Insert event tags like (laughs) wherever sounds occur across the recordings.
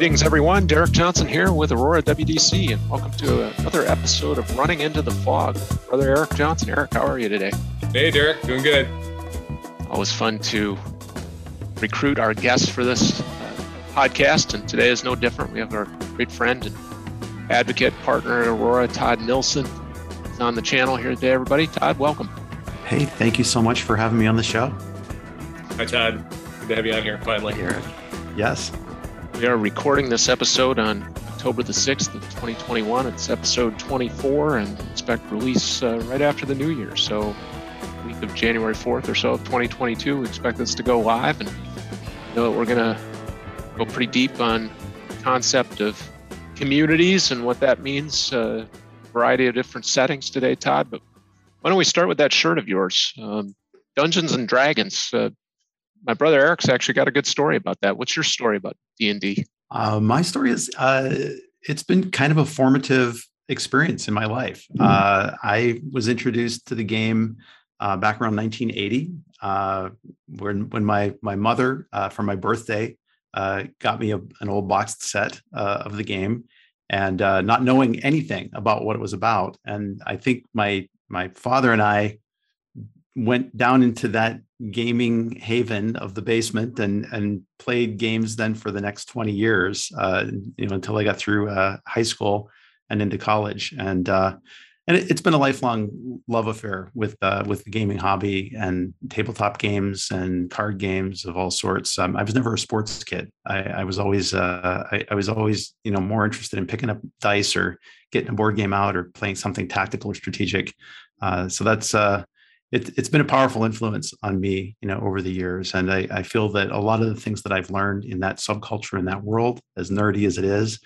Greetings, everyone. Derek Johnson here with Aurora WDC, and welcome to another episode of Running into the Fog. Brother Eric Johnson. Eric, how are you today? Hey, Derek. Doing good. Always fun to recruit our guests for this uh, podcast, and today is no different. We have our great friend and advocate partner at Aurora, Todd Nilsson, is on the channel here today. Everybody, Todd, welcome. Hey, thank you so much for having me on the show. Hi, Todd. Good to have you on here finally. Here. Yes. We are recording this episode on October the 6th of 2021. It's episode 24 and expect release uh, right after the new year. So, week of January 4th or so of 2022, we expect this to go live. And know that we're going to go pretty deep on concept of communities and what that means, uh, variety of different settings today, Todd. But why don't we start with that shirt of yours? Um, Dungeons and Dragons. Uh, my brother Eric's actually got a good story about that. What's your story about D and D? Uh, my story is uh, it's been kind of a formative experience in my life. Mm-hmm. Uh, I was introduced to the game uh, back around 1980, uh, when when my my mother uh, for my birthday got me a, an old boxed set of the game, and not knowing anything about what it was about, and I think my my father and I went down into that gaming haven of the basement and and played games then for the next 20 years uh, you know until i got through uh, high school and into college. And uh, and it, has been a lifelong love affair with uh, with the gaming hobby and tabletop games and card games of all sorts. Um, i was never a sports kid. I, I was always uh, I, I, was always you know more interested in picking up dice or getting a board game out or playing something tactical or strategic. Uh, so that's it, has been a powerful influence on me, you know, over the years. And I, I, feel that a lot of the things that I've learned in that subculture, in that world, as nerdy as it is,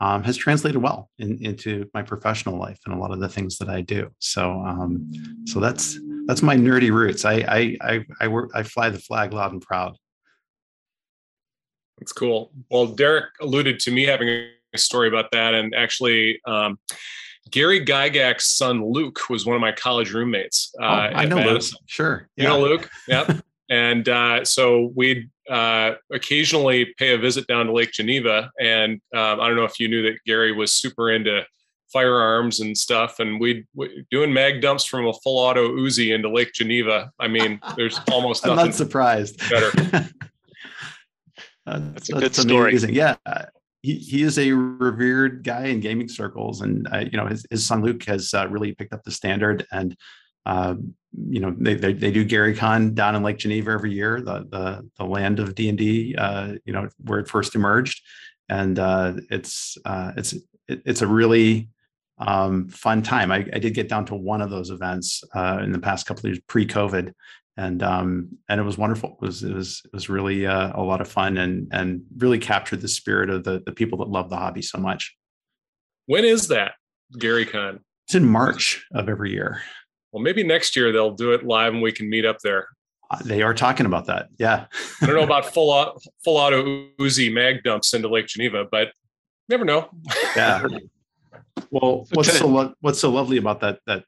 um, has translated well in, into my professional life and a lot of the things that I do. So, um, so that's that's my nerdy roots. I I I I, work, I fly the flag loud and proud. That's cool. Well, Derek alluded to me having a story about that, and actually. Um, Gary Gygax's son Luke was one of my college roommates. Uh, oh, I know Luke. Sure, yeah. you know Luke. Yep. (laughs) and uh, so we'd uh, occasionally pay a visit down to Lake Geneva. And um, I don't know if you knew that Gary was super into firearms and stuff. And we'd we, doing mag dumps from a full auto Uzi into Lake Geneva. I mean, (laughs) there's almost I'm not surprised. Better. (laughs) that's a good story. Amazing. Yeah he, he is a revered guy in gaming circles, and uh, you know his, his son Luke has uh, really picked up the standard. And uh, you know they, they, they do Gary Con down in Lake Geneva every year, the the, the land of D and D, uh, you know where it first emerged, and uh, it's uh, it's it, it's a really um, fun time. I, I, did get down to one of those events in the past couple of years pre-COVID, and um, and it was wonderful. It was it was it was really uh, a lot of fun and and really captured the spirit of the the people that love the hobby so much. When is that, Gary Con? It's in March of every year. Well, maybe next year they'll do it live and we can meet up there. Uh, they are talking about that. Yeah. I don't know about (laughs) full auto, full auto Uzi mag dumps into Lake Geneva, but never know. yeah. (laughs) Well, what's so lo- what's so lovely about that that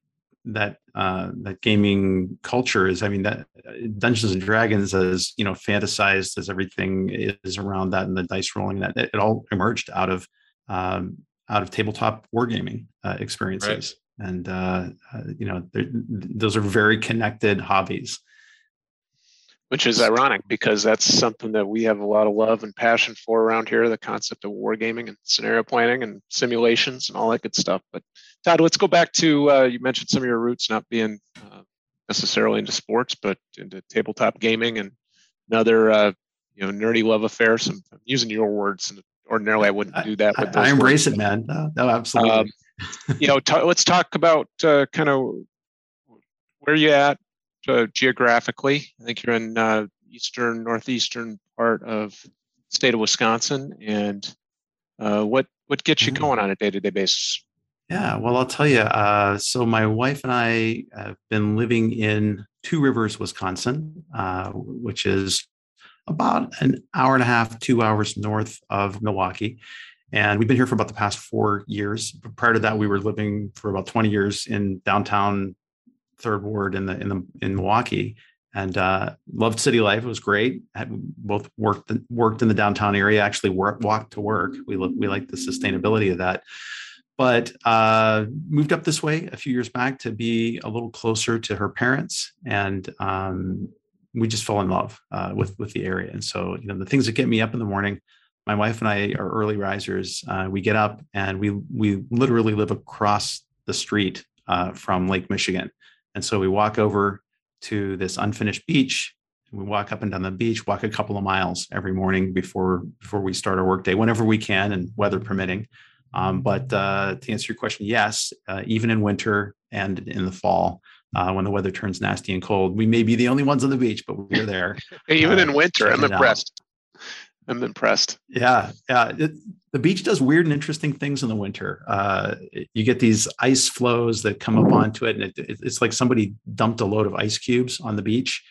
that uh, that gaming culture is. I mean, that Dungeons and Dragons, as you know, fantasized as everything is around that, and the dice rolling that it, it all emerged out of um, out of tabletop wargaming uh, experiences, right. and uh, uh you know, those are very connected hobbies. Which is ironic because that's something that we have a lot of love and passion for around here the concept of wargaming and scenario planning and simulations and all that good stuff. But Todd, let's go back to uh, you mentioned some of your roots not being uh, necessarily into sports, but into tabletop gaming and another uh, you know nerdy love affair. Some I'm using your words, and ordinarily I wouldn't do that. but I, I embrace words. it, man. No, no absolutely. Um, you know, t- let's talk about uh, kind of where you at uh, geographically. I think you're in uh, eastern northeastern part of state of Wisconsin, and what what gets you mm-hmm. going on a day to day basis? Yeah, well, I'll tell you. Uh, so my wife and I have been living in Two Rivers, Wisconsin, uh, which is about an hour and a half, two hours north of Milwaukee. And we've been here for about the past four years. Prior to that, we were living for about 20 years in downtown Third Ward in the in the in Milwaukee. and uh, loved city life. It was great. Had both worked worked in the downtown area. Actually, work, walked to work. We we like the sustainability of that. But uh, moved up this way a few years back to be a little closer to her parents, and um, we just fell in love uh, with with the area. And so, you know, the things that get me up in the morning. My wife and I are early risers. Uh, we get up and we we literally live across the street uh, from Lake Michigan, and so we walk over to this unfinished beach. We walk up and down the beach, walk a couple of miles every morning before before we start our workday, whenever we can and weather permitting. Um, but uh, to answer your question, yes, uh, even in winter and in the fall, uh, when the weather turns nasty and cold, we may be the only ones on the beach, but we're there. (laughs) even in uh, winter, I'm impressed. I'm impressed. Yeah, yeah. It, the beach does weird and interesting things in the winter. Uh, you get these ice floes that come up onto it, and it, it, it's like somebody dumped a load of ice cubes on the beach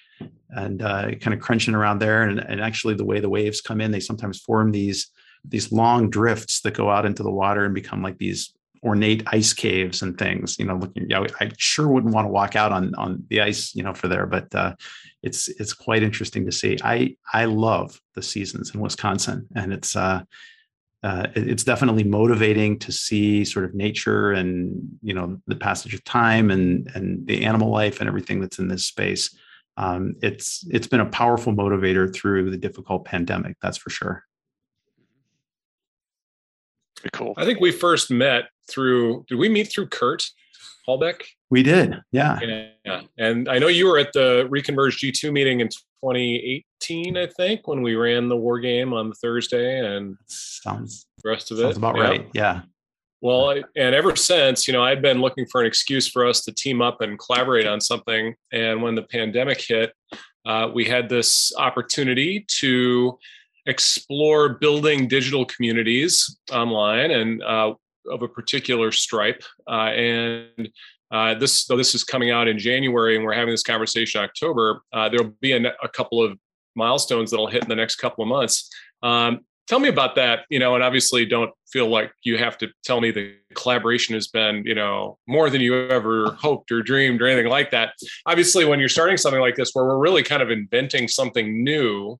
and uh, kind of crunching around there. And, and actually, the way the waves come in, they sometimes form these these long drifts that go out into the water and become like these ornate ice caves and things. You know, looking, yeah, I sure wouldn't want to walk out on on the ice, you know, for there, but uh, it's it's quite interesting to see. I I love the seasons in Wisconsin, and it's uh, uh, it's definitely motivating to see sort of nature and you know the passage of time and and the animal life and everything that's in this space. Um, it's it's been a powerful motivator through the difficult pandemic. That's for sure. Very cool. I think we first met through. Did we meet through Kurt Hallbeck? We did. Yeah. Yeah. And I know you were at the Reconverge G2 meeting in 2018, I think, when we ran the war game on Thursday and sounds the rest of it. Sounds about yeah. right. Yeah. Well, and ever since, you know, I'd been looking for an excuse for us to team up and collaborate on something. And when the pandemic hit, uh, we had this opportunity to explore building digital communities online and uh, of a particular stripe. Uh, and uh, this, though this is coming out in January and we're having this conversation in October, uh, there'll be a, a, couple of milestones that'll hit in the next couple of months. Um, tell me about that, you know, and obviously don't feel like you have to tell me the collaboration has been, you know, more than you ever hoped or dreamed or anything like that. Obviously, when you're starting something like this, where we're really kind of inventing something new,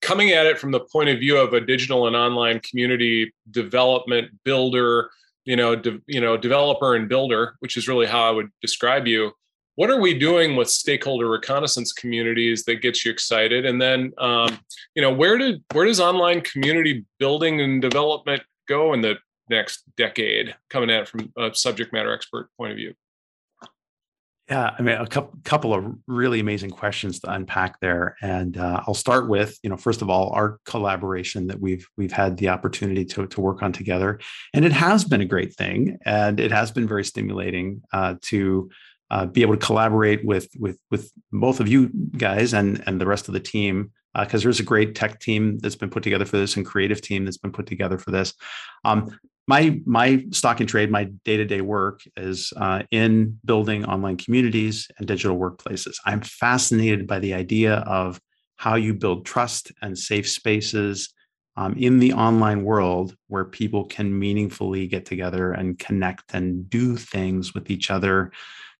coming at it from the point of view of a digital and online community development builder, you know, de, you know, developer and builder, which is really how I would describe you. What are we doing with stakeholder reconnaissance communities that gets you excited? And then, um, you know, where did where does online community building and development go in the next decade? Coming at it from a subject matter expert point of view. Yeah, I mean, a couple, couple of really amazing questions to unpack there, and uh, I'll start with, you know, first of all, our collaboration that we've we've had the opportunity to to work on together, and it has been a great thing, and it has been very stimulating uh, to uh, be able to collaborate with with with both of you guys and and the rest of the team because uh, there's a great tech team that's been put together for this and creative team that's been put together for this. Um, my my stock and trade, my day to day work is uh, in building online communities and digital workplaces. I'm fascinated by the idea of how you build trust and safe spaces um, in the online world where people can meaningfully get together and connect and do things with each other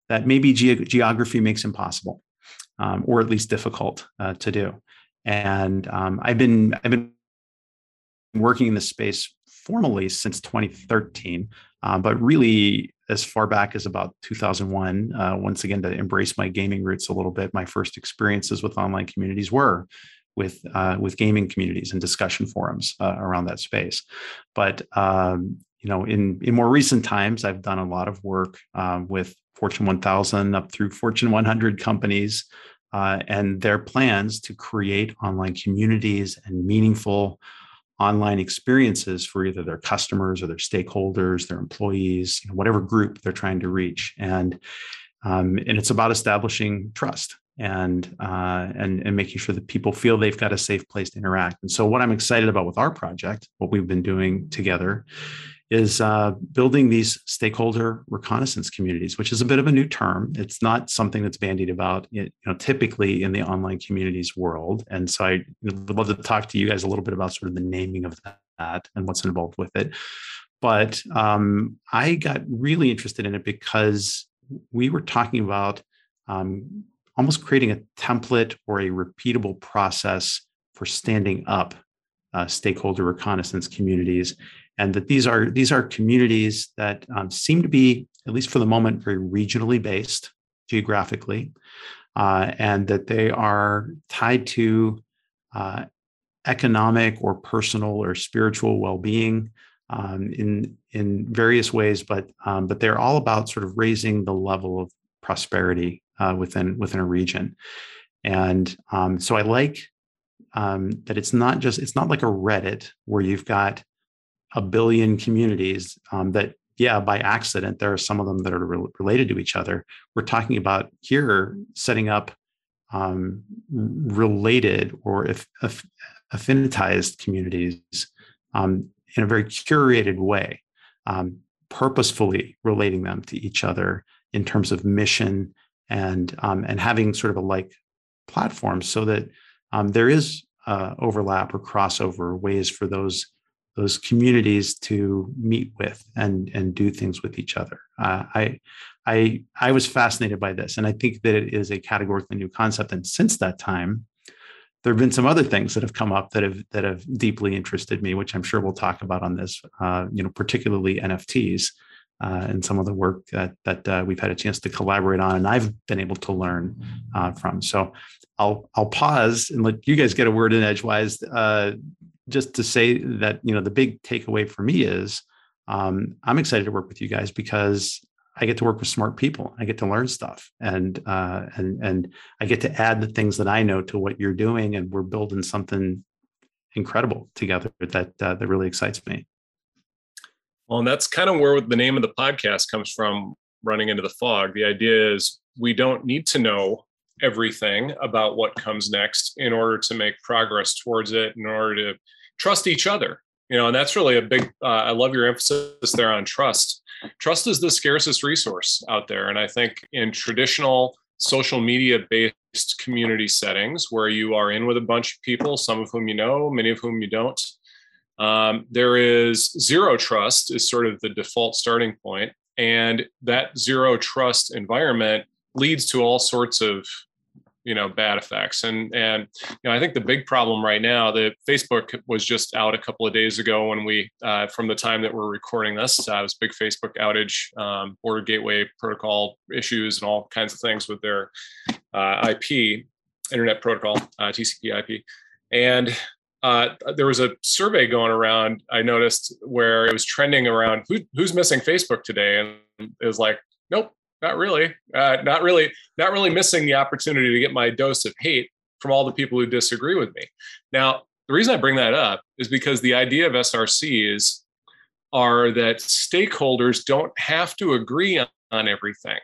that maybe ge- geography makes impossible, um, or at least difficult uh, to do. And um, I've been I've been working in this space formally since 2013, uh, but really as far back as about 2001. Uh, once again, to embrace my gaming roots a little bit, my first experiences with online communities were with uh, with gaming communities and discussion forums uh, around that space. But um, you know, in in more recent times, I've done a lot of work um, with Fortune 1000 up through Fortune 100 companies. Uh, and their plans to create online communities and meaningful online experiences for either their customers or their stakeholders, their employees, you know, whatever group they're trying to reach. And um, and it's about establishing trust and uh, and and making sure that people feel they've got a safe place to interact. And so, what I'm excited about with our project, what we've been doing together, is uh, building these stakeholder reconnaissance communities, which is a bit of a new term. It's not something that's bandied about, you know, typically in the online communities world. And so I would love to talk to you guys a little bit about sort of the naming of that and what's involved with it. But um, I got really interested in it because we were talking about um, almost creating a template or a repeatable process for standing up uh, stakeholder reconnaissance communities, and that these are these are communities that um, seem to be, at least for the moment, very regionally based geographically, uh, and that they are tied to uh, economic or personal or spiritual well-being um, in in various ways, but um, but they're all about sort of raising the level of prosperity uh, within within a region, and um, so I like um, that it's not just it's not like a Reddit where you've got a billion communities um, that yeah by accident there are some of them that are re- related to each other. We're talking about here setting up um, related or if, if affinitized communities um, in a very curated way, um, purposefully relating them to each other in terms of mission and um, and having sort of a like platform so that um, there is uh, overlap or crossover ways for those those communities to meet with and and do things with each other. Uh, I I I was fascinated by this, and I think that it is a categorically new concept. And since that time, there have been some other things that have come up that have that have deeply interested me, which I'm sure we'll talk about on this. Uh, you know, particularly NFTs uh, and some of the work that that uh, we've had a chance to collaborate on, and I've been able to learn uh, from. So I'll I'll pause and let you guys get a word in edgewise, uh, just to say that you know the big takeaway for me is um, I'm excited to work with you guys because I get to work with smart people. I get to learn stuff, and uh, and and I get to add the things that I know to what you're doing, and we're building something incredible together that uh, that really excites me. Well, and that's kind of where the name of the podcast comes from. Running into the fog. The idea is we don't need to know everything about what comes next in order to make progress towards it. In order to trust each other, you know, and that's really a big. Uh, I love your emphasis there on trust trust is the scarcest resource out there. And I think in traditional social media based community settings where you are in with a bunch of people, some of whom you know, many of whom you don't, um, there is zero trust, is sort of the default starting. And that zero trust environment leads to all sorts of you know bad effects. And and you know i think the big problem right now that facebook was just out a couple of days ago when we uh, from the time that we're recording this uh, was big facebook outage um, border gateway protocol issues and all kinds of things with their uh, ip internet protocol uh, tcp ip and uh, there was a survey going around i noticed where it was trending around who, who's missing facebook today? And it was like nope not really. Uh, not really. Not really missing the opportunity to get my dose of hate from all the people who disagree with me. Now, the reason I bring that up is because the idea of SRCs are that stakeholders don't have to agree on, on everything.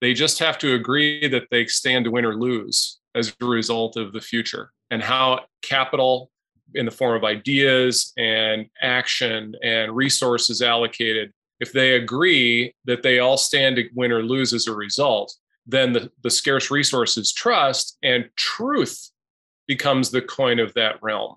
They just have to agree that they stand to win or lose as a result of the future and how capital in the form of ideas and action and resources allocated if they agree that they all stand to win or lose as a result, then the, the scarce resources trust and truth becomes the coin of that realm.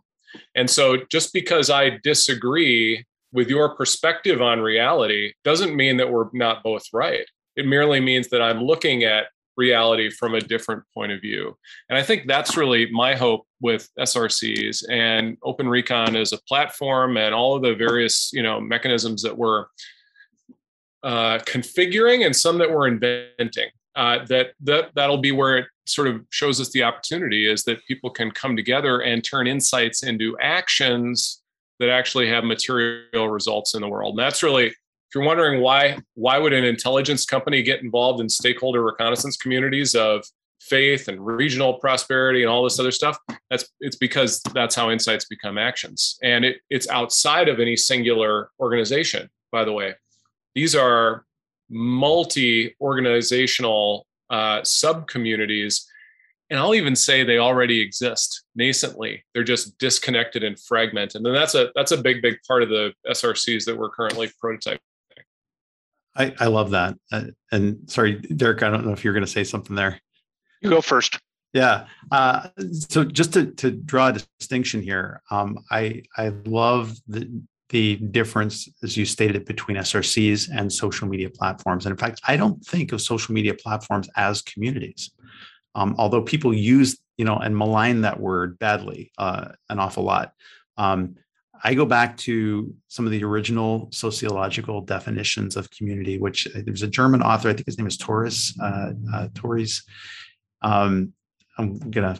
And so just because I disagree with your perspective on reality doesn't mean that we're not both right. It merely means that I'm looking at reality from a different point of view. And I think that's really my hope with SRCs and Open Recon as a platform and all of the various, you know, mechanisms that we're uh, configuring and some that we're inventing. Uh, that that that'll be where it sort of shows us the opportunity is that people can come together and turn insights into actions that actually have material results in the world. And that's really, if you're wondering why why would an intelligence company get involved in stakeholder reconnaissance communities of faith and regional prosperity and all this other stuff that's it's because that's how insights become actions and it, it's outside of any singular organization by the way these are multi organizational uh, sub communities. And I'll even say they already exist nascently. They're just disconnected and fragmented. And that's a that's a big, big part of the SRCs that we're currently prototyping. I, I love that. Uh, and sorry, Derek, I don't know if you're going to say something there. You go first. Yeah. Uh, so just to, to draw a distinction here, um, I I love the the difference, as you stated, between SRCs and social media platforms. And in fact, I don't think of social media platforms as communities. Um, although people use, you know, and malign that word badly uh, an awful lot. Um, I go back to some of the original sociological definitions of community, which uh, there's a German author, I think his name is Torres, uh, uh, Torres. Um, I'm gonna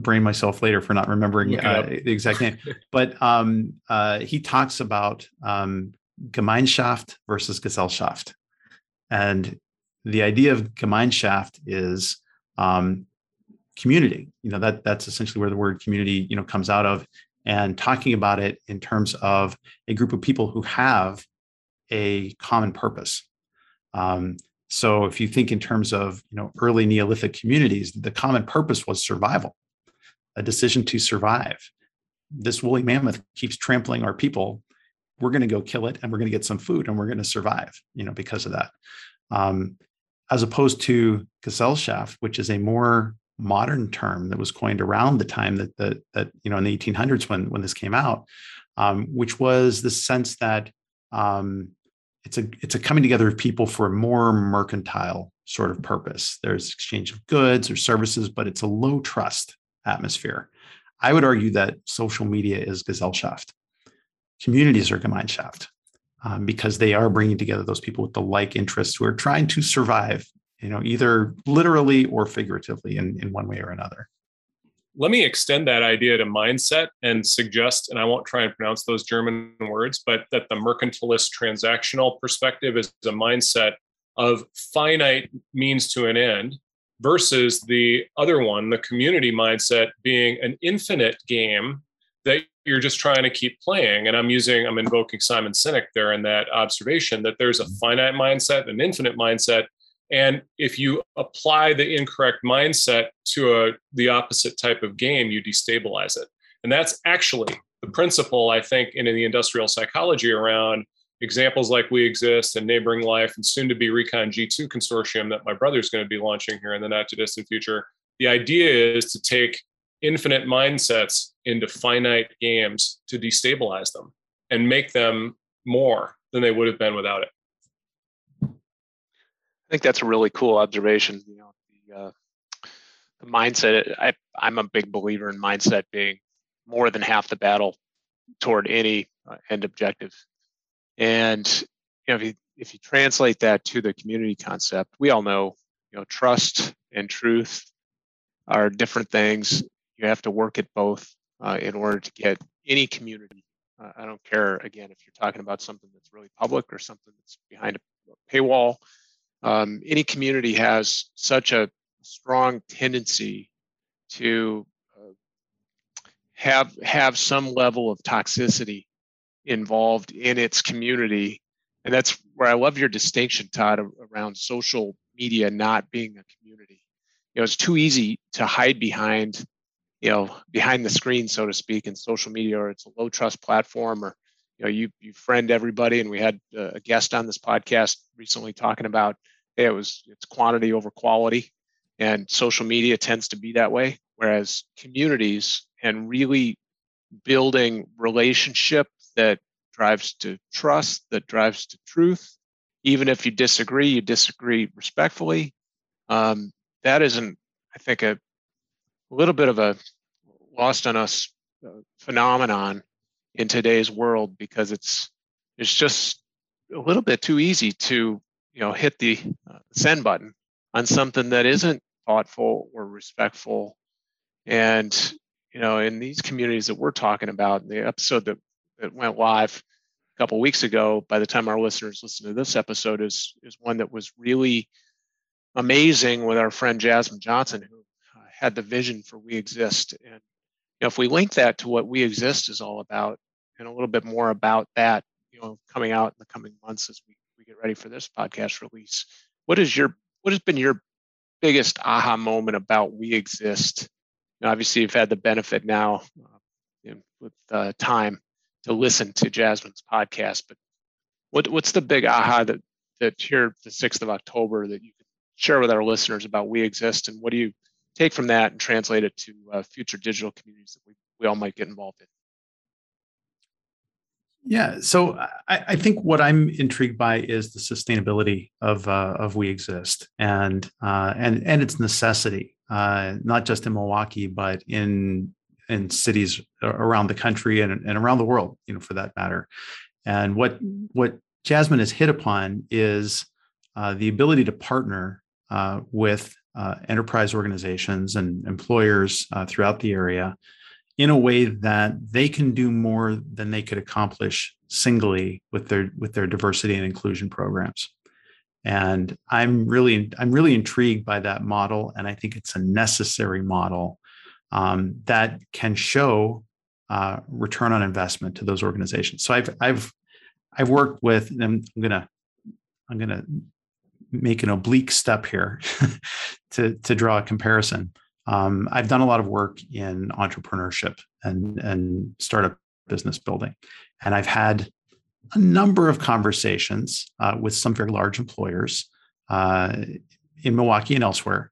brain myself later for not remembering uh, the exact name, (laughs) but um, uh, he talks about um, Gemeinschaft versus Gesellschaft, and the idea of Gemeinschaft is um, community. You know that that's essentially where the word community you know comes out of, and talking about it in terms of a group of people who have a common purpose. Um, so if you think in terms of you know early Neolithic communities, the common purpose was survival, a decision to survive. This woolly mammoth keeps trampling our people. We're going to go kill it, and we're going to get some food, and we're going to survive. You know because of that. Um, as opposed to Gesellschaft, which is a more modern term that was coined around the time that that, that you know in the 1800s when when this came out, um, which was the sense that um, it's a it's a coming together of people for a more mercantile sort of purpose. There's exchange of goods or services, but it's a low trust atmosphere. I would argue that social media is Gesellschaft. Communities are Gemeinschaft um, because they are bringing together those people with the like interests who are trying to survive you know, either literally or figuratively in, in one way or another. Let me extend that idea to mindset and suggest, and I won't try and pronounce those German words, but that the mercantilist transactional perspective is a mindset of finite means to an end versus the other one, the community mindset being an infinite game that you're just trying to keep playing. And I'm using, I'm invoking Simon Sinek there in that observation that there's a mm-hmm. finite mindset, an infinite mindset, and if you apply the incorrect mindset to a, the opposite type of game, you destabilize it. And that's actually the principle, I think, in the industrial psychology around examples like We Exist and Neighboring Life and soon to be Recon G2 consortium that my brother's going to be launching here in the not too distant future. The idea is to take infinite mindsets into finite games to destabilize them and make them more than they would have been without it. I think that's a really cool observation. You know, the, uh, the mindset. I, I'm a big believer in mindset being more than half the battle toward any uh, end objective. And you know, if you if you translate that to the community concept, we all know, you know, trust and truth are different things. You have to work at both uh, in order to get any community. Uh, I don't care again if you're talking about something that's really public or something that's behind a paywall um, any community has such a strong tendency to uh, have have some level of toxicity involved in its community. And that's where i love your distinction todd around social media not being a community. You know it's too easy to hide behind you know behind the screen so to speak in social media or it's a low trust platform or you know you you friend everybody. And we had a guest on this podcast recently talking about it was it's quantity over quality. And social media tends to be that way. Whereas communities and really building relationship that drives to trust that drives to truth. Even if you disagree you disagree respectfully. Um, that isn't i think a, a little bit of a lost on us uh, phenomenon in today's world because it's it's just a little bit too easy to you know hit the uh, send button on something that isn't thoughtful or respectful. And you know in these communities that we're talking about in the episode that, that went live a couple weeks ago by the time our listeners listen to this episode is is one that was really amazing with our friend jasmine johnson who uh, had the vision for we exist and you know if we link that to what we exist is all about and a little bit more about that you know coming out in the coming months as we get ready for this podcast release. What is your what has been your biggest aha moment about We Exist? And obviously, you've had the benefit now uh, you know, with uh, time to listen to Jasmine's podcast. But what what's the big aha that that here the sixth of October that you can share with our listeners about We Exist, and what do you take from that and translate it to uh, future digital communities that we, we all might get involved in? Yeah, so I, I, think what I'm intrigued by is the sustainability of uh, of We Exist and uh, and and its necessity, uh, not just in Milwaukee, but in in cities around the country and, and around the world, you know, for that matter. And what what Jasmine has hit upon is uh, the ability to partner uh, with uh, enterprise organizations and employers throughout the area in a way that they can do more than they could accomplish singly with their with their diversity and inclusion programs and i'm really i'm really intrigued by that model and i think it's a necessary model um, that can show uh, return on investment to those organizations. So i've i've i've worked with and i'm gonna i'm gonna make an oblique step here (laughs) to to draw a comparison. Um, I've done a lot of work in entrepreneurship and, and startup business building. And I've had a number of conversations uh, with some very large employers uh, in Milwaukee and elsewhere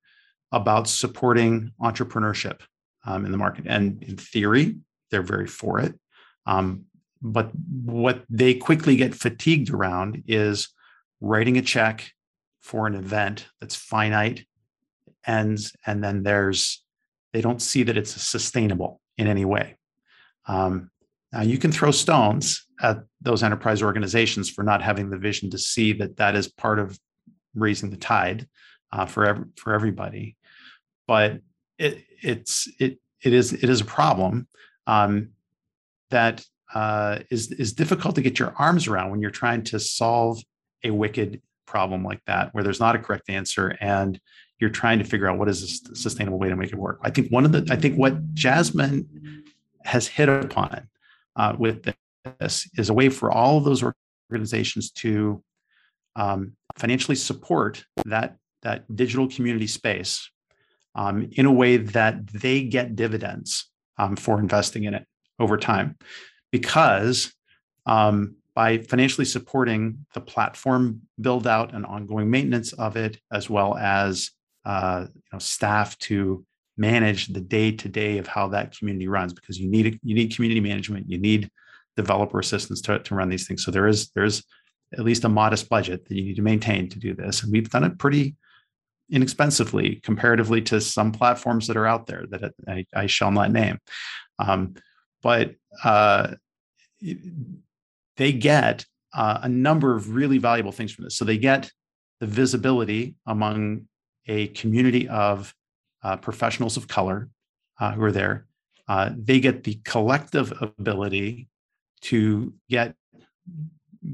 about supporting entrepreneurship um, in the market. And in theory, they're very for it. Um, but what they quickly get fatigued around is writing a check for an event that's finite ends and then there's they don't see that it's sustainable in any way um, now you can throw stones at those enterprise organizations for not having the vision to see that that is part of raising the tide uh, for every, for everybody but it, it's it it is it is a problem um, that uh, is is difficult to get your arms around when you're trying to solve a wicked problem like that where there's not a correct answer and you're trying to figure out what is a sustainable way to make it work. I think one of the, I think what Jasmine has hit upon uh, with this is a way for all of those organizations to um, financially support that that digital community space um, in a way that they get dividends um, for investing in it over time, because um, by financially supporting the platform build out and ongoing maintenance of it, as well as uh, you know, staff to manage the day to day of how that community runs because you need you need community management you need developer assistance to, to run these things. So there is there's at least a modest budget that you need to maintain to do this. And we've done it pretty inexpensively comparatively to some platforms that are out there that I, I shall not name um, but uh, they get uh, a number of really valuable things from this so they get the visibility among a community of uh, professionals of color uh, who are there. Uh, they get the collective ability to get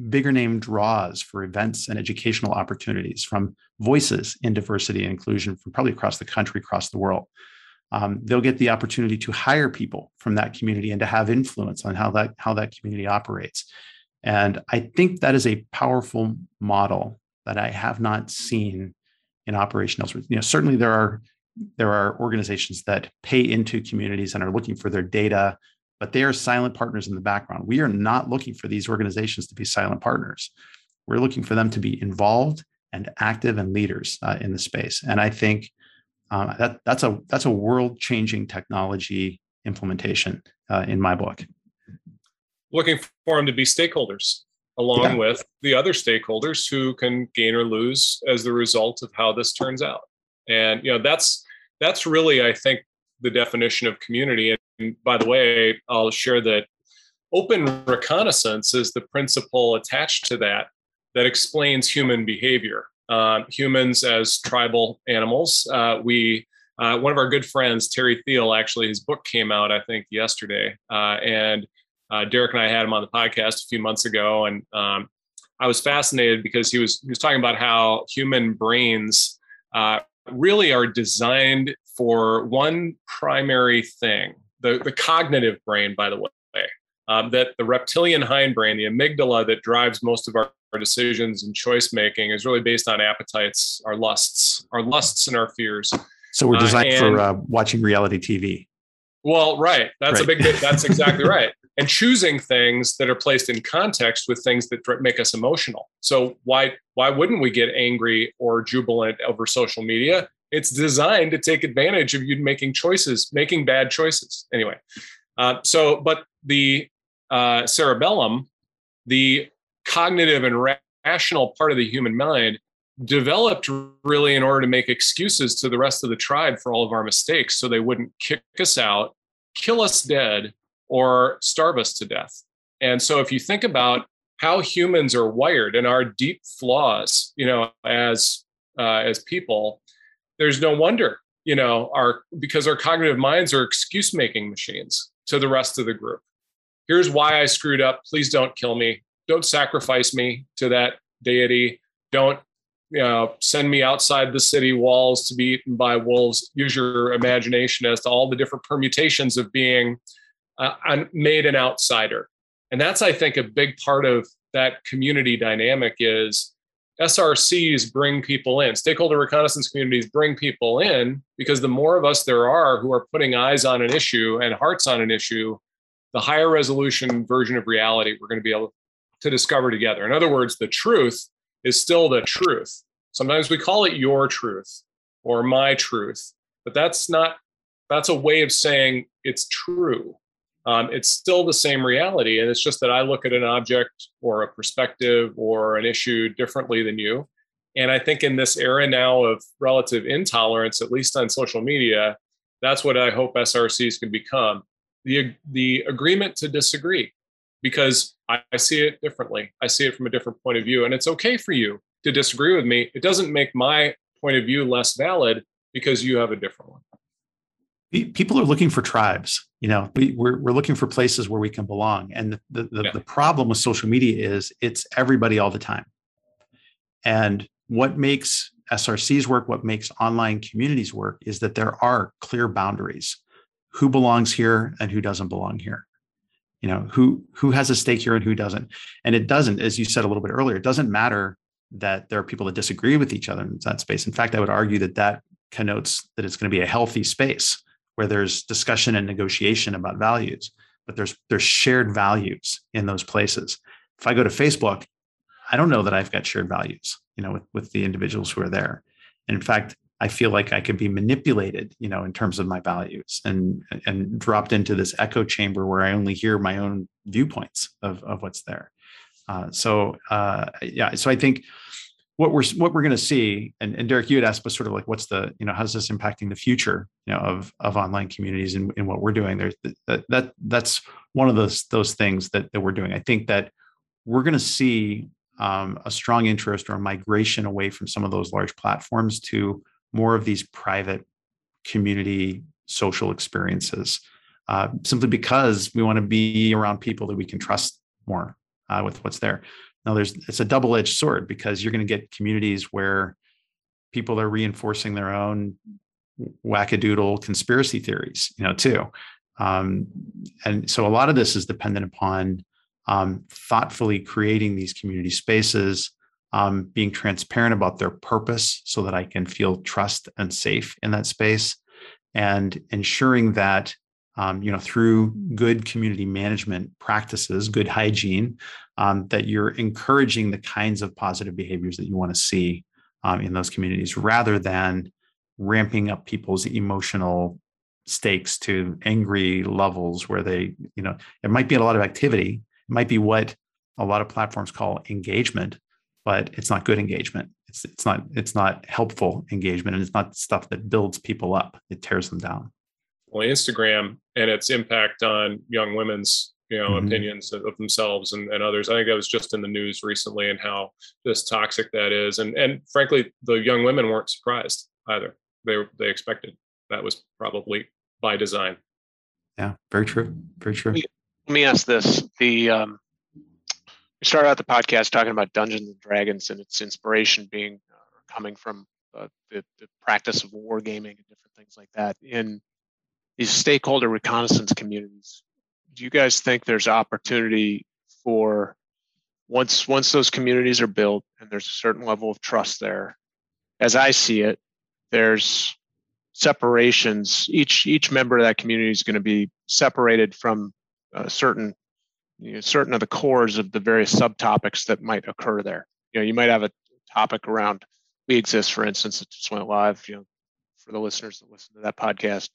bigger name draws for events and educational opportunities from voices in diversity and inclusion from probably across the country, across the world. Um, they'll get the opportunity to hire people from that community and to have influence on how that how that community operates. And I think that is a powerful model that I have not seen in operation elsewhere. You know, certainly there are there are organizations that pay into communities and are looking for their data, but they are silent partners in the background. We are not looking for these organizations to be silent partners. We're looking for them to be involved and active and leaders uh, in the space. And I think uh, that that's a that's a world changing technology implementation uh, in my book. Looking for them to be stakeholders along yeah. with the other stakeholders who can gain or lose as the result of how this turns out. And you know that's that's really I think the definition of community. And by the way, I'll share that open reconnaissance is the principle attached to that that explains human behavior. Uh, humans as tribal animals, uh, we uh, one of our good friends, Terry Thiel, actually, his book came out, I think, yesterday. Uh, and uh, Derek and I had him on the podcast a few months ago, and um, I was fascinated because he was he was talking about how human brains uh, really are designed for one primary thing: the the cognitive brain. By the way, um, that the reptilian hindbrain, the amygdala that drives most of our, our decisions and choice making, is really based on appetites, our lusts, our lusts and our fears. So we're designed uh, and, for uh, watching reality TV. Well, right. That's right. a big. That's exactly (laughs) right and choosing things that are placed in context with things that make us emotional. So why why wouldn't we get angry or jubilant over social media? It's designed to take advantage of you making choices, making bad choices. Anyway, uh, so but the uh, cerebellum the cognitive and rational part of the human mind developed really in order to make excuses to the rest of the tribe for all of our mistakes so they wouldn't kick us out, kill us dead, or starve us to death. And so if you think about how humans are wired and our deep flaws, you know, as uh, as people, there's no wonder, you know, our because our cognitive minds are excuse making machines to the rest of the group. Here's why I screwed up. Please don't kill me. Don't sacrifice me to that deity. Don't you know, send me outside the city walls to be eaten by wolves. Use your imagination as to all the different permutations of being uh, made an outsider. And that's, I think, a big part of that community dynamic is SRCs bring people in, stakeholder reconnaissance communities bring people in because the more of us there are who are putting eyes on an issue and hearts on an issue, the higher resolution version of reality we're going to be able to discover together. In other words, the truth is still the truth. Sometimes we call it your truth or my truth, but that's not, that's a way of saying it's true. Um, it's still the same reality. And it's just that I look at an object or a perspective or an issue differently than you. And I think in this era now of relative intolerance, at least on social media, that's what I hope SRCs can become the, the agreement to disagree because I, I see it differently. I see it from a different point of view. And it's okay for you to disagree with me. It doesn't make my point of view less valid because you have a different one. People are looking for tribes. You know, we, we're, we're looking for places where we can belong. And the, the, the, yeah. the problem with social media is it's everybody all the time. And what makes SRCs work, what makes online communities work is that there are clear boundaries who belongs here and who doesn't belong here you know who who has a stake here and who doesn't and it doesn't as you said a little bit earlier it doesn't matter that there are people that disagree with each other in that space in fact i would argue that that connotes that it's going to be a healthy space where there's discussion and negotiation about values but there's there's shared values in those places if i go to facebook i don't know that i've got shared values you know with, with the individuals who are there and in fact I feel like I could be manipulated, you know, in terms of my values and and dropped into this echo chamber where I only hear my own viewpoints of, of what's there. Uh, so uh, yeah, so I think what we're what we're going to see, and, and Derek, you had asked, but sort of like, what's the you know how's this impacting the future, you know, of of online communities and, and what we're doing? there that, that that's one of those those things that that we're doing. I think that we're going to see um, a strong interest or a migration away from some of those large platforms to more of these private community social experiences uh, simply because we want to be around people that we can trust more uh, with what's there now there's it's a double-edged sword because you're going to get communities where people are reinforcing their own wackadoodle conspiracy theories you know too. Um, and so a lot of this is dependent upon um, thoughtfully creating these community spaces um, being transparent about their purpose so that I can feel trust and safe in that space, and ensuring that um, you know through good community management practices, good hygiene, um, that you're encouraging the kinds of positive behaviors that you want to see um, in those communities, rather than ramping up people's emotional stakes to angry levels where they you know it might be a lot of activity it might be what a lot of platforms call engagement but it's not good engagement. It's it's not it's not helpful engagement, and it's not stuff that builds people up. It tears them down. Well, Instagram and its impact on young women's you know mm-hmm. opinions of, of themselves and, and others. I think that was just in the news recently, and how just toxic that is. And and frankly, the young women weren't surprised either. They they expected that was probably by design. Yeah, very true. Very true. Let me ask this: the um, we started out the podcast talking about Dungeons and Dragons and its inspiration being uh, coming from uh, the, the, practice of wargaming and different things like that in these stakeholder reconnaissance communities. Do you guys think there's opportunity for once once those communities are built and there's a certain level of trust there? As I see it, there's separations. Each each member of that community is going to be separated from a certain you know, certain of the cores of the various subtopics that might occur there. You know, you might have a topic around we exist, for instance, it just went live. You know, for the listeners that listen to that podcast,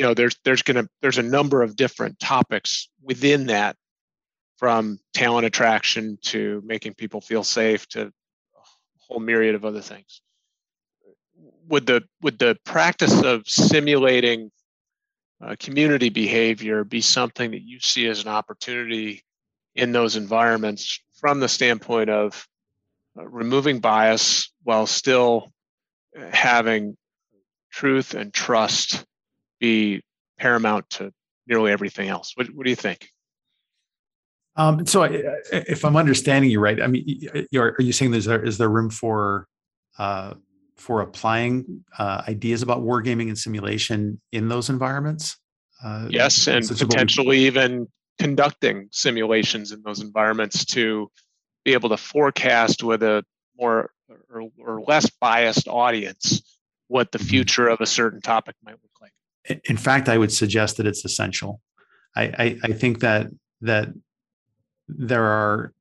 you know, there's there's gonna there's a number of different topics within that from talent attraction to making people feel safe to a whole myriad of other things. Would the would the practice of simulating uh, community behavior be something that you see as an opportunity in those environments from the standpoint of uh, removing bias while still having truth and trust be paramount to nearly everything else. What, what do you think? Um, so, I, if I'm understanding you right, I mean, are you saying there's there, is there room for uh, for applying uh, ideas about wargaming and simulation in those environments? Uh, yes, and potentially even conducting simulations in those environments to be able to forecast with a more or, or less biased audience what the mm-hmm. future of a certain topic might look like. In fact, I would suggest that it's essential. I, I, I think that that there are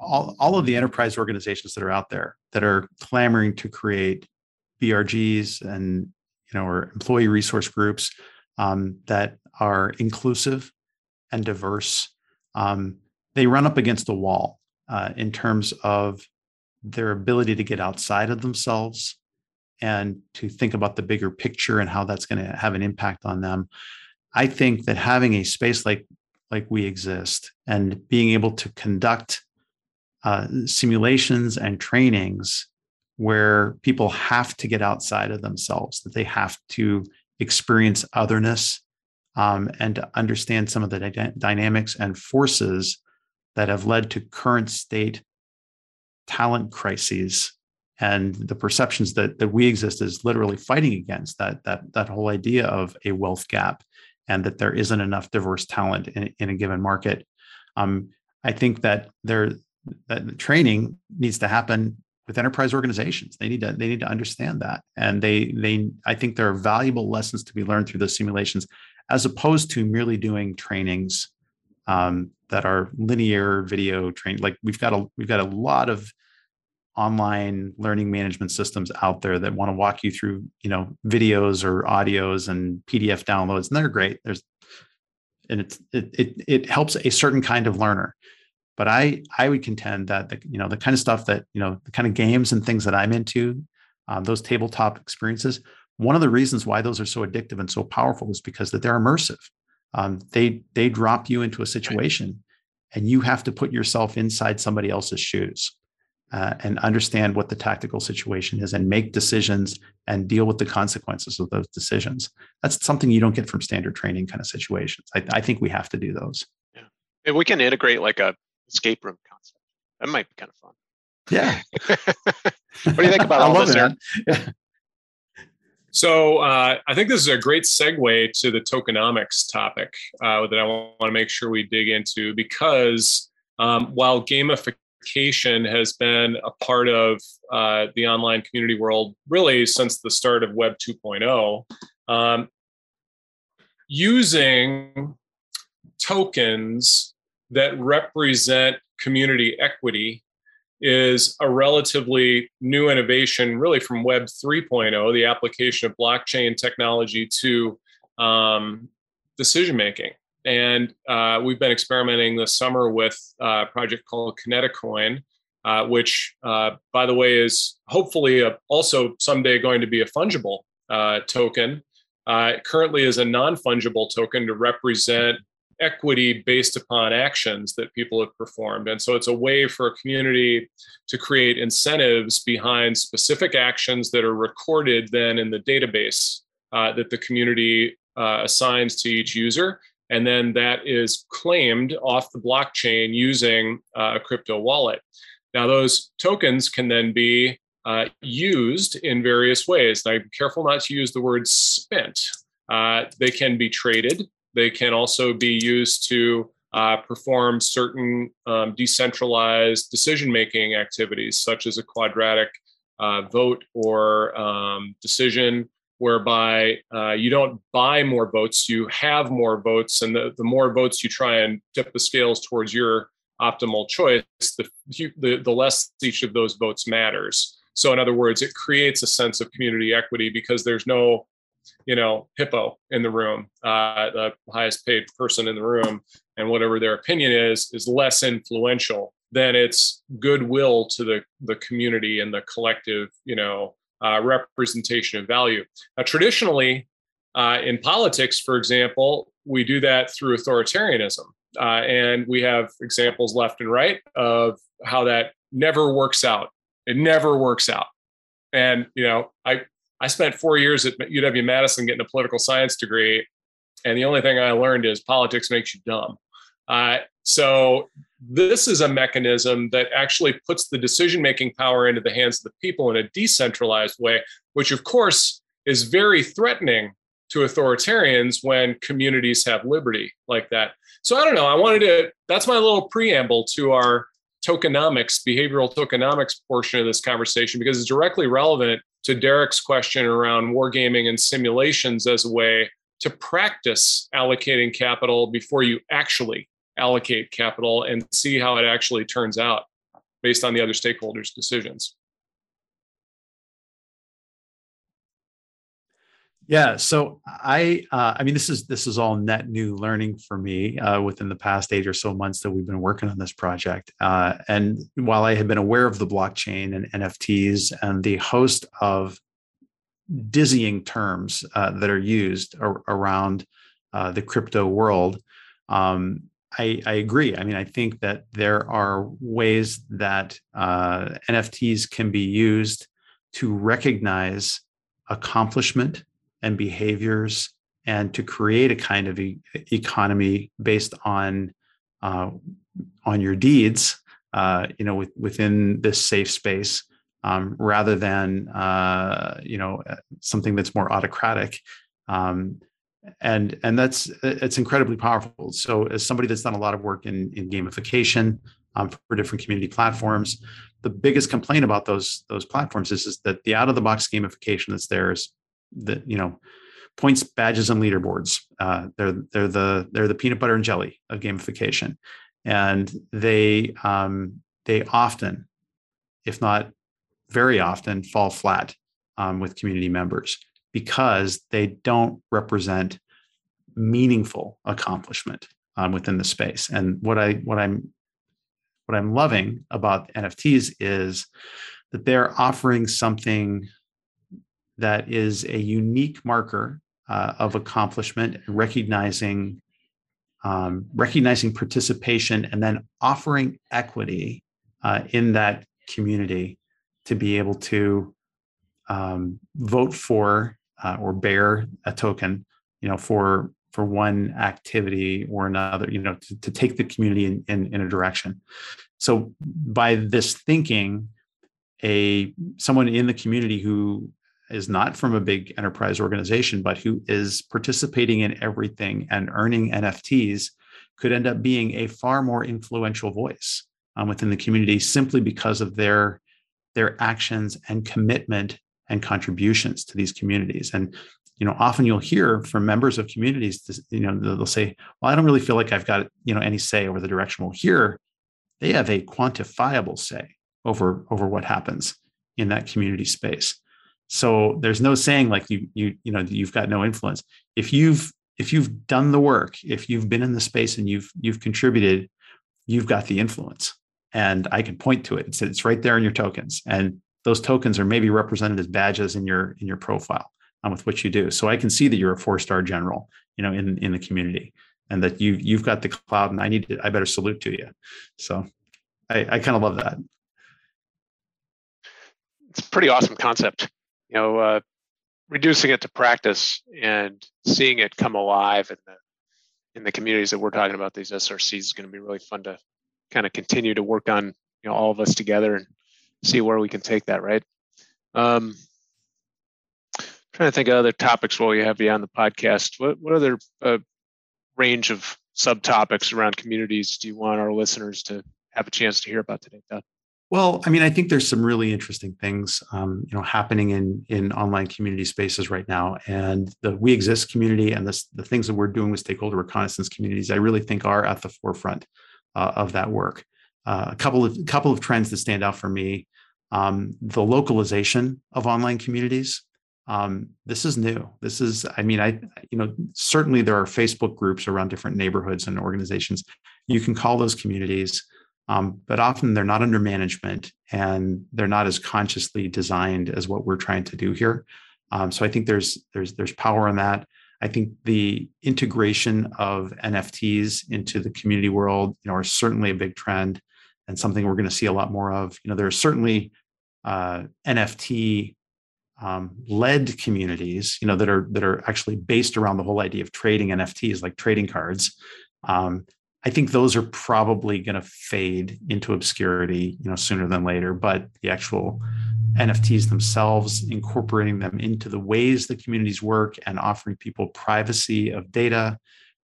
all, all of the enterprise organizations that are out there that are clamoring to create BRGs and you know or employee resource groups um, that are inclusive and diverse. Um, they run up against the wall uh, in terms of their ability to get outside of themselves and to think about the bigger picture and how that's going to have an impact on them. I think that having a space like like we exist and being able to conduct uh, simulations and trainings where people have to get outside of themselves, that they have to experience otherness um, and to understand some of the dy- dynamics and forces that have led to current state talent crises and the perceptions that that we exist is literally fighting against that that that whole idea of a wealth gap and that there isn't enough diverse talent in, in a given market. Um, i think that there that the training needs to happen with enterprise organizations. They need to they need to understand that. And they they i think there are valuable lessons to be learned through those simulations as opposed to merely doing trainings um, that are linear video training like we've got a we've got a lot of online learning management systems out there that want to walk you through you know videos or audios and pdf downloads and they're great. There's and it's it, it it helps a certain kind of learner. But i i would contend that the you know the kind of stuff that you know the kind of games and things that i'm into um, those tabletop experiences one of the reasons why those are so addictive and so powerful is because that they're immersive. Um, they they drop you into a situation and you have to put yourself inside somebody else's shoes uh, and understand what the tactical situation is and make decisions and deal with the consequences of those decisions. That's something you don't get from standard training kind of situations. I, I think we have to do those. Yeah. And we can integrate like a escape room concept. That might be kind of fun. Yeah. (laughs) what do you think about (laughs) all this? Yeah. So uh, I think this is a great segue to the tokenomics topic uh, that I want to make sure we dig into because um, while gamification has been a part of uh, the online community world really since the start of Web 2.0. Um, using tokens that represent community equity is a relatively new innovation, really from Web 3.0, the application of blockchain technology to um, decision making. And uh, we've been experimenting this summer with uh, a project called Kineticoin, uh, which, uh, by the way, is hopefully a, also someday going to be a fungible uh, token. Uh, currently is a non-fungible token to represent equity based upon actions that people have performed. And so it's a way for a community to create incentives behind specific actions that are recorded then in the database that the community assigns to each user and then that is claimed off the blockchain using uh, a crypto wallet. Now, those tokens can then be uh, used in various ways. Now, be careful not to use the word spent. Uh, they can be traded. They can also be used to uh, perform certain um, decentralized decision making activities, such as a quadratic uh, vote or um, decision whereby uh, you don't buy more votes, you have more votes. And the, the more votes you try and tip the scales towards your optimal choice, the, the, the less each of those votes matters. So, in other words, it creates a sense of community equity because there's no you know, hippo in the room, uh, the highest paid person in the room, and whatever their opinion is, is less influential than its goodwill to the, the community and the collective, you know, uh, representation of value. Now, traditionally, uh, in politics, for example, we do that through authoritarianism. Uh, and we have examples left and right of how that never works out. It never works out. And, you know, I, I spent four years at UW Madison getting a political science degree. And the only thing I learned is politics makes you dumb. Uh, so this is a mechanism that actually puts the decision making power into the hands of the people in a decentralized way, which of course is very threatening to authoritarians when communities have liberty like that. So I don't know. I wanted to, that's my little preamble to our tokenomics, behavioral tokenomics portion of this conversation, because it's directly relevant to Derek's question around wargaming and simulations as a way to practice allocating capital before you actually allocate capital and see how it actually turns out based on the other stakeholders' decisions. Yeah, so I, uh, I mean, this is this is all net new learning for me uh, within the past eight or so months that we've been working on this project. Uh, and while I had been aware of the blockchain and NFTs and the host of dizzying terms uh, that are used ar- around uh, the crypto world, um, I, I, agree. I mean, I think that there are ways that uh, NFTs can be used to recognize accomplishment and behaviors and to create a kind of e- economy based on uh, on your deeds uh, you know with, within this safe space um, rather than uh, you know uh, something that's more autocratic um, and and that's it's incredibly powerful. So as somebody that's done a lot of work in in gamification um, for different community platforms the biggest complaint about those those platforms is, is that the out of the box gamification that's there is the you know points badges and leaderboards. Uh, they're they're the they're the peanut butter and jelly of gamification. And they um, they often if not very often fall flat um, with community members because they don't represent meaningful accomplishment um, within the space. And what i what i'm what i'm loving about nfts is that they're offering something that is a unique marker uh, of accomplishment recognizing um, recognizing participation and then offering equity uh, in that community to be able to um, vote for uh, or bear a token you know for for one activity or another you know to, to take the community in, in, in a direction. So by this thinking a someone in the community who is not from a big enterprise organization, but who is participating in everything and earning NFTs could end up being a far more influential voice um, within the community simply because of their their actions and commitment and contributions to these communities. And you know, often you'll hear from members of communities, you know, they'll say, "Well, I don't really feel like I've got you know any say over the direction." Well, here they have a quantifiable say over over what happens in that community space. So there's no saying like you you you know you've got no influence. If you've if you've done the work if you've been in the space and you've you've contributed you've got the influence. And i can point to it. It's, it's right there in your tokens. And those tokens are maybe represented as badges in your in your profile um, with what you do. So i can see that you're a four star general you know in in the community and that you you've got the cloud and i need to i better salute to you. So i i kind of love that. It's a pretty awesome concept you know, uh, reducing it to practice and seeing it come alive in the in the communities that we're talking about, these SRCs is going to be really fun to kind of continue to work on, you know, all of us together and see where we can take that. Right. Um, trying to think of other topics while we have you on the podcast. What what other uh, range of subtopics around communities do you want our listeners to have a chance to hear about today, Todd? Well, I mean, I think there's some really interesting things, um, you know, happening in in online community spaces right now, and the We Exist community and the the things that we're doing with stakeholder reconnaissance communities, I really think are at the forefront uh, of that work. Uh, a couple of couple of trends that stand out for me: um, the localization of online communities. um, this is new. This is, I mean, I, you know, certainly there are Facebook groups around different neighborhoods and organizations. You can call those communities, um, but often they're not under management and they're not as consciously designed as what we're trying to do here. Um, so I think there's there's there's power in that. I think the integration of NFTs into the community world, you know, are certainly a big trend and something we're going to see a lot more of. You know, there are certainly uh, NFT um, led communities, you know, that are that are actually based around the whole idea of trading NFTs, like trading cards. Um, I think those are probably going to fade into obscurity, you know, sooner than later. But the actual NFTs themselves, incorporating them into the ways the communities work and offering people privacy of data,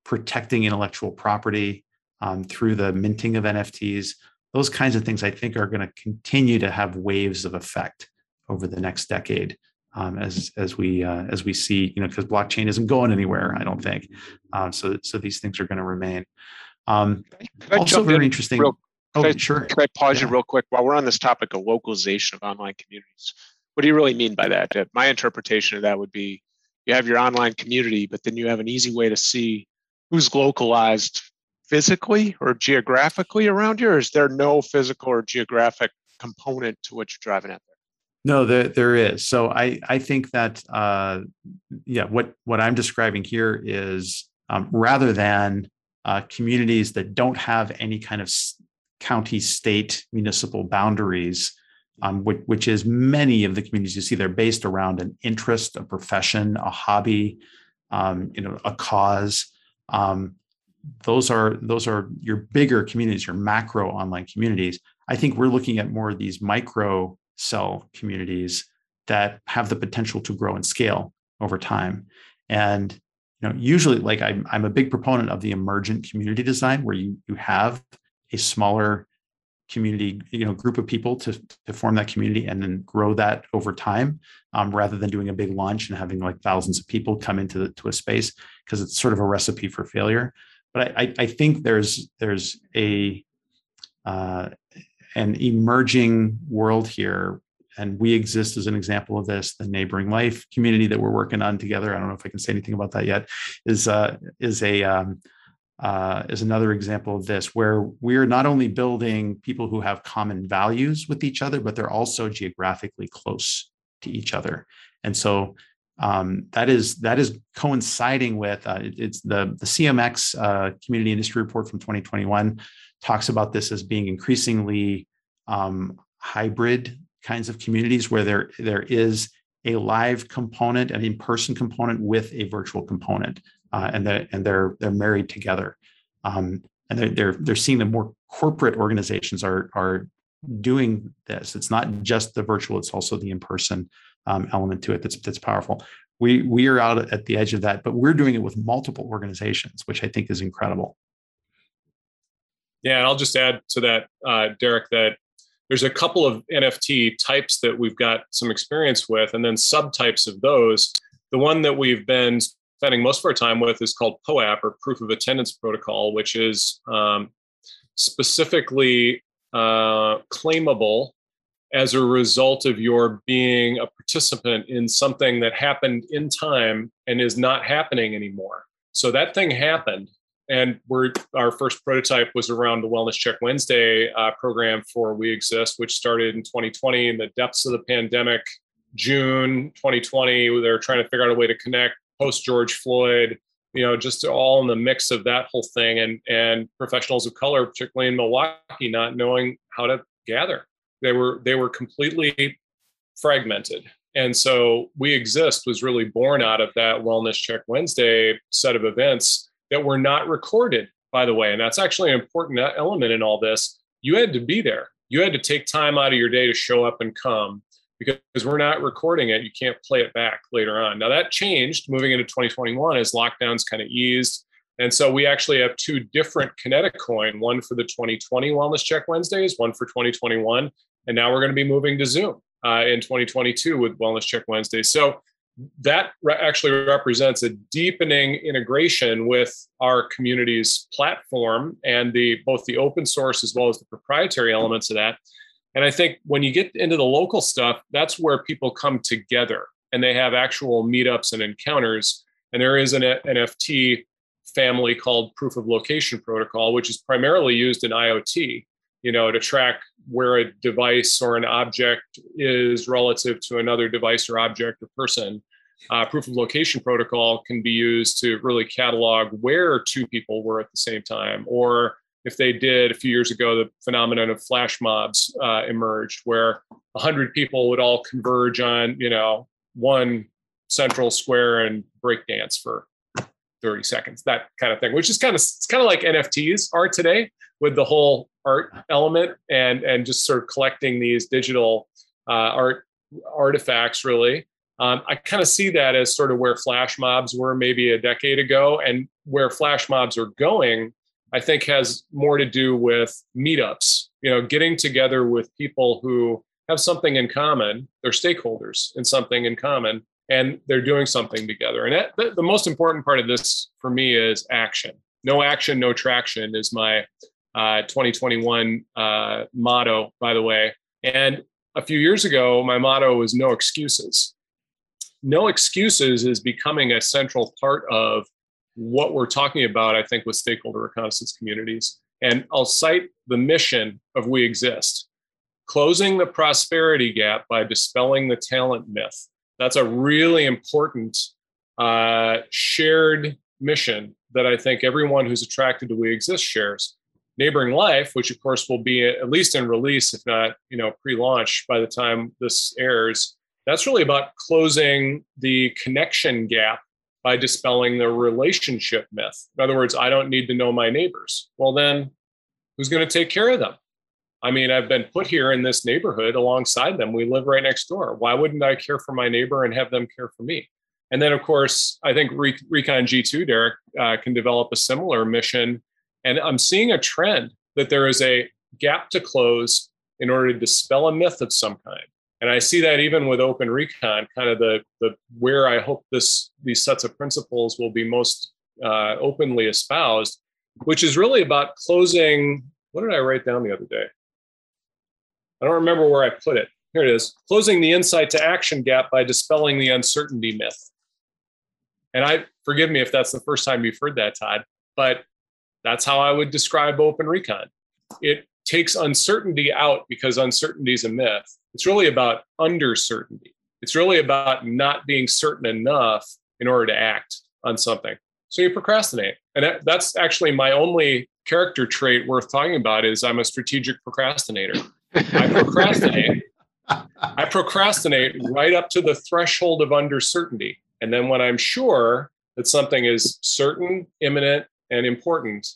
protecting intellectual property um, through the minting of NFTs, those kinds of things I think are going to continue to have waves of effect over the next decade. Um, as as we uh, as we see, you know, because blockchain isn't going anywhere, I don't think. Uh, so so these things are going to remain. Um, also very interesting. Real, oh, I, sure. Can I pause yeah. you real quick while we're on this topic of localization of online communities? What do you really mean by that? Uh, my interpretation of that would be you have your online community, but then you have an easy way to see who's localized physically or geographically around you, or is there no physical or geographic component to what you're driving at there? No, there there is. So I I think that uh, yeah, what what I'm describing here is um, rather than uh, communities that don't have any kind of county, state, municipal boundaries, um, which, which, is many of the communities you see, they're based around an interest, a profession, a hobby, um, you know, a cause. Um, those are those are your bigger communities, your macro online communities. I think we're looking at more of these micro cell communities that have the potential to grow and scale over time. And you know usually like I'm, I'm a big proponent of the emergent community design where you you have a smaller community you know group of people to, to form that community and then grow that over time um, rather than doing a big launch and having like thousands of people come into the, to a space because it's sort of a recipe for failure but i, I think there's there's a uh, an emerging world here and we exist as an example of this. The neighboring life community that we're working on together. I don't know if I can say anything about that yet. Is uh, is a um, uh, is another example of this, where we're not only building people who have common values with each other, but they're also geographically close to each other. And so um, that is that is coinciding with uh, it, it's the the CMX uh, Community Industry Report from 2021 talks about this as being increasingly um, hybrid kinds of communities where there there is a live component, an in-person component with a virtual component, uh, and that and they're they're married together, um, and they're, they're they're seeing that more corporate organizations are are doing this. It's not just the virtual; it's also the in-person um, element to it that's that's powerful. We we are out at the edge of that, but we're doing it with multiple organizations, which I think is incredible. Yeah, and I'll just add to that, uh, Derek, that there's a couple of NFT types that we've got some experience with, and then subtypes of those. The one that we've been spending most of our time with is called POAP or Proof of Attendance Protocol, which is um, specifically uh, claimable as a result of your being a participant in something that happened in time and is not happening anymore. So that thing happened and we're our first prototype was around the Wellness Check Wednesday uh, program for We Exist, which started in 2020 in the depths of the pandemic. June 2020, they're trying to figure out a way to connect post George Floyd, you know, just all in the mix of that whole thing, and and professionals of color, particularly in Milwaukee, not knowing how to gather. They were they were completely fragmented. And so We Exist was really born out of that Wellness Check Wednesday set of events that were not recorded, by the way. And that's actually an important element in all this. You had to be there. You had to take time out of your day to show up and come because we're not recording it. You can't play it back later on. Now that changed moving into 2021 as lockdowns kind of eased. And so we actually have two different Kinetic coin, one for the 2020 Wellness Check Wednesdays, one for 2021. And now we're going to be moving to Zoom uh, in 2022 with Wellness Check Wednesday. So that re- actually represents a deepening integration with our community's platform and the both the open source as well as the proprietary elements of that and i think when you get into the local stuff that's where people come together and they have actual meetups and encounters. And there is an NFT family called proof of location protocol, which is primarily used in IoT, you know, to track where a device or an object is relative to another device or object or person. Uh, proof of location protocol can be used to really catalog where two people were at the same time, or if they did a few years ago, the phenomenon of flash mobs uh, emerged, where 100 people would all converge on, you know, one central square and break dance for 30 seconds, that kind of thing, which is kind of it's kind of like NFTs are today with the whole art element and and just sort of collecting these digital uh, art artifacts really. Um, I kind of see that as sort of where flash mobs were maybe a decade ago, and where flash mobs are going. I think has more to do with meetups. You know, getting together with people who have something in common. They're stakeholders in something in common, and they're doing something together. And that, the, the most important part of this for me is action. No action, no traction is my uh, 2021 uh, motto, by the way. And a few years ago, my motto was no excuses. No excuses is becoming a central part of what we're talking about, I think, with stakeholder reconnaissance communities. And I'll cite the mission of We Exist closing the prosperity gap by dispelling the talent myth that's a really important uh, shared mission that I think everyone who's attracted to We Exist shares. Neighboring Life, which of course will be at least in release, if not you know pre-launch by the time this airs, that's really about closing the connection gap by dispelling the relationship myth. In other words, I don't need to know my neighbors. Well, then who's going to take care of them? I mean, I've been put here in this neighborhood alongside them. We live right next door. Why wouldn't I care for my neighbor and have them care for me? And then, of course, I think Recon G2, Derek, uh, can develop a similar mission. And I'm seeing a trend that there is a gap to close in order to dispel a myth of some kind. And I see that even with Open Recon, kind of the, the where I hope this these sets of principles will be most uh, openly espoused, which is really about closing. What did I write down the other day? I don't remember where I put it. Here it is closing the insight to action gap by dispelling the uncertainty myth. And I forgive me if that's the first time you've heard that, Todd, but that's how I would describe open recon. It takes uncertainty out because uncertainty is a myth. It's really about undercertainty. It's really about not being certain enough in order to act on something. So you procrastinate. And that, that's actually my only character trait worth talking about is I'm a strategic procrastinator. I procrastinate. I procrastinate right up to the threshold of uncertainty. And then when I'm sure that something is certain, imminent, and important,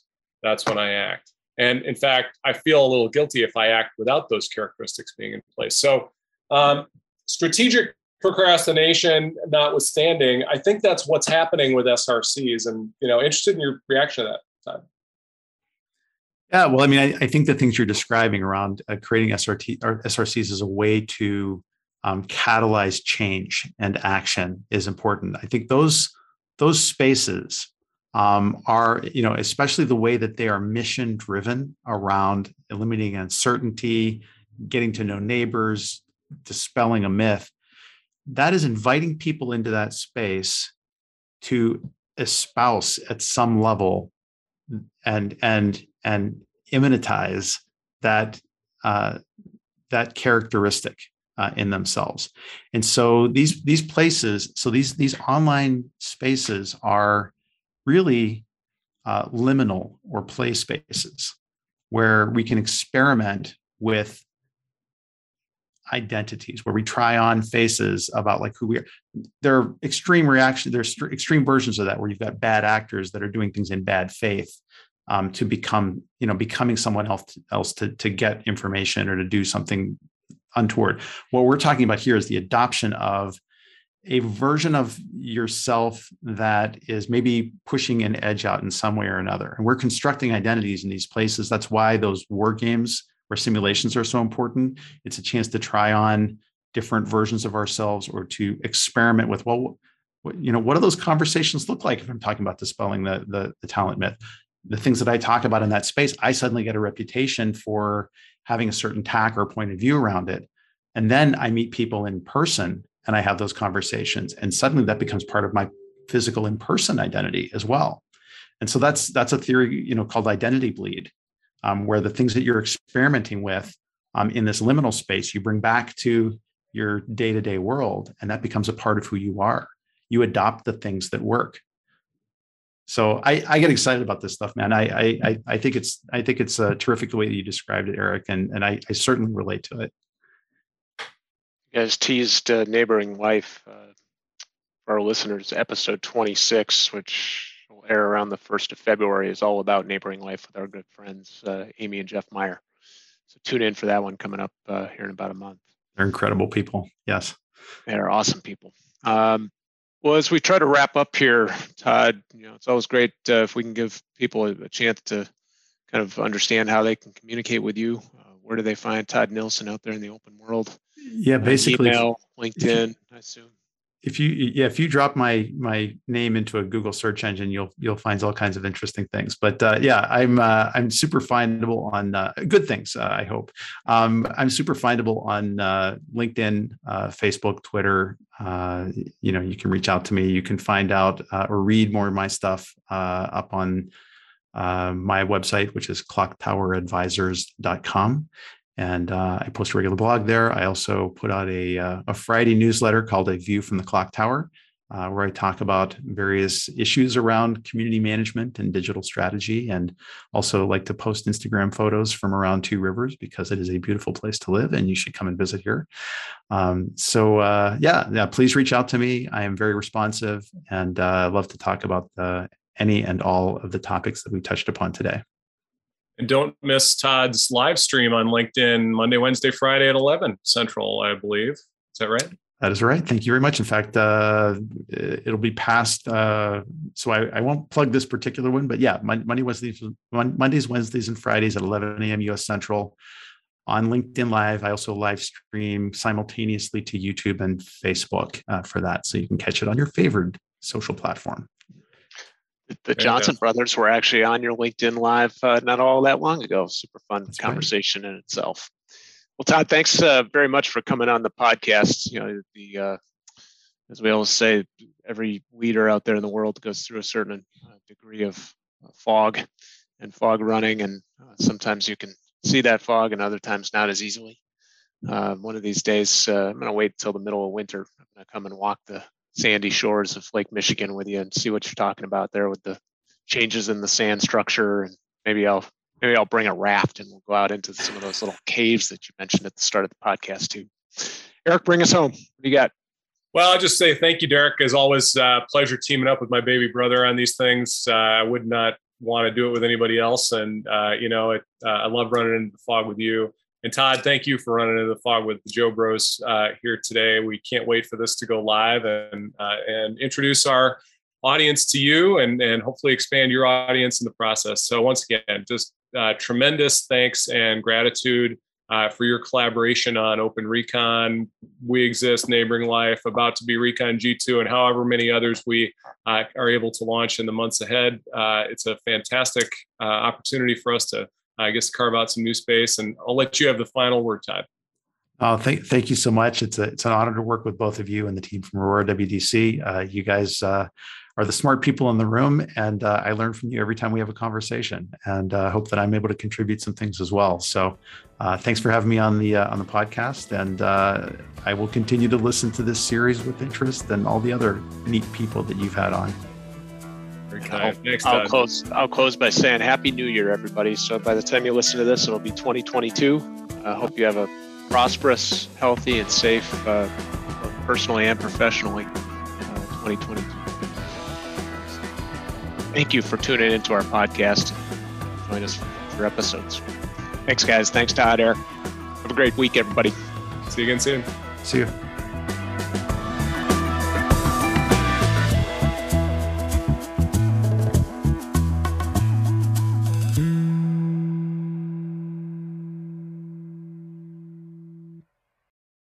that's when I act. And in fact, I feel a little guilty if I act without those characteristics being in place. So, um, strategic procrastination notwithstanding, I think that's what's happening with SRCs. And you know, interested in your reaction to that. Todd. Yeah, well, I mean, I, I, think the things you're describing around uh, creating SRT or SRCs as a way to um, catalyze change and action is important. I think those those spaces um, are, you know, especially the way that they are mission driven around eliminating uncertainty, getting to know neighbors, dispelling a myth. That is inviting people into that space to espouse at some level and and and immanentize that uh, that characteristic uh, in themselves. And so these these places, so these these online spaces are really uh, liminal or play spaces where we can experiment with identities where we try on faces about like who we are. There are extreme reaction there's extreme versions of that where you've got bad actors that are doing things in bad faith um, to become you know becoming someone else else to, to get information or to do something untoward. What we're talking about here is the adoption of a version of yourself that is maybe pushing an edge out in some way or another. And we're constructing identities in these places. That's why those war games or simulations are so important. It's a chance to try on different versions of ourselves or to experiment with well what, you know what do those conversations look like if i'm talking about dispelling the, the, the talent myth? The things that I talk about in that space, I suddenly get a reputation for having a certain tack or point of view around it. And then I meet people in person and I have those conversations. And suddenly that becomes part of my physical in-person identity as well. And so that's that's a theory, you know, called identity bleed, um, where the things that you're experimenting with um, in this liminal space you bring back to your day-to-day world, and that becomes a part of who you are. You adopt the things that work. So I, I get excited about this stuff, man. I I I think it's I think it's uh, terrific the way that you described it, Eric, and and I, I certainly relate to it. Guys teased uh, neighboring life uh, for our listeners. Episode 26, which will air around the first of February, is all about neighboring life with our good friends uh, Amy and Jeff Meyer. So tune in for that one coming up uh, here in about a month. They're incredible people. Yes, they're awesome people. Um, well, as we try to wrap up here, Todd, you know, it's always great uh, if we can give people a, a, chance to kind of understand how they can communicate with you. Uh, where do they find Todd Nilsson out there in the open world? Yeah, basically, uh, email, LinkedIn, I assume. if you yeah if you drop my my name into a google search engine you'll you'll find all kinds of interesting things. But uh, yeah i'm uh, i'm super findable on uh, good things uh, i hope. Um, i'm super findable on uh, linkedin uh, facebook twitter. You know you can reach out to me. You can find out or read more of my stuff up on my website which is clocktoweradvisors.com and uh, I post a regular blog there. I also put out a, uh, a Friday newsletter called A View from the Clock Tower, uh, where I talk about various issues around community management and digital strategy, and also like to post Instagram photos from around Two Rivers because it is a beautiful place to live, and you should come and visit here. Um, so uh, yeah, yeah, please reach out to me. I am very responsive, and uh, love to talk about the, any and all of the topics that we touched upon today. And don't miss Todd's live stream on LinkedIn Monday, Wednesday, Friday at 11 Central, I believe. Is that right? That is right. Thank you very much. In fact, uh, it'll be past. Uh, so I, I, won't plug this particular one, but yeah, Monday, Wednesdays, Mondays, Wednesdays, and Fridays at 11 a.m. US Central on LinkedIn Live. I also live stream simultaneously to YouTube and Facebook uh, for that, so you can catch it on your favorite social platform. The Johnson brothers were actually on your LinkedIn Live uh, not all that long ago. Super fun That's conversation right. in itself. Well, Todd, thanks uh, very much for coming on the podcast. You know, the uh, as we always say, every leader out there in the world goes through a certain uh, degree of uh, fog and fog running, and uh, sometimes you can see that fog, and other times not as easily. one of these days, I'm going to wait until the middle of winter. I'm going to come and walk the sandy shores of Lake Michigan with you and see what you're talking about there with the changes in the sand structure. And maybe I'll maybe I'll bring a raft and we'll go out into some of those little caves that you mentioned at the start of the podcast too. Eric, bring us home. What do you got? Well, I'll just say thank you, Derek. As always, uh, pleasure teaming up with my baby brother on these things. Uh, I would not want to do it with anybody else, and uh, you know, it, uh, I love running into the fog with you. And Todd, thank you for running into the fog with the Joe Bros uh, here today. We can't wait for this to go live and uh, and introduce our audience to you and and hopefully expand your audience in the process. So once again, just uh, tremendous thanks and gratitude uh, for your collaboration on Open Recon. We exist, Neighboring Life, about to be Recon G2, and however many others we uh, are able to launch in the months ahead. Uh, it's a fantastic opportunity for us to I guess carve out some new space. And I'll let you have the final word, Todd. Oh, thank, thank you so much. It's a, it's an honor to work with both of you and the team from Aurora WDC. Uh, you guys uh, are the smart people in the room, and uh, I learn from you every time we have a conversation. And uh, hope that I'm able to contribute some things as well. So, uh, thanks for having me on the on the podcast, and I will continue to listen to this series with interest and all the other neat people that you've had on. I'll, I'll close. I'll close by saying Happy New Year, everybody. So by the time you listen to this, it'll be 2022. I hope you have a prosperous, healthy, and safe, uh, personally and professionally, uh, 2022. Thank you for tuning into our podcast. Join us for episodes. Thanks, guys. Thanks, Todd, Eric. Have a great week, everybody. See you again soon. See you.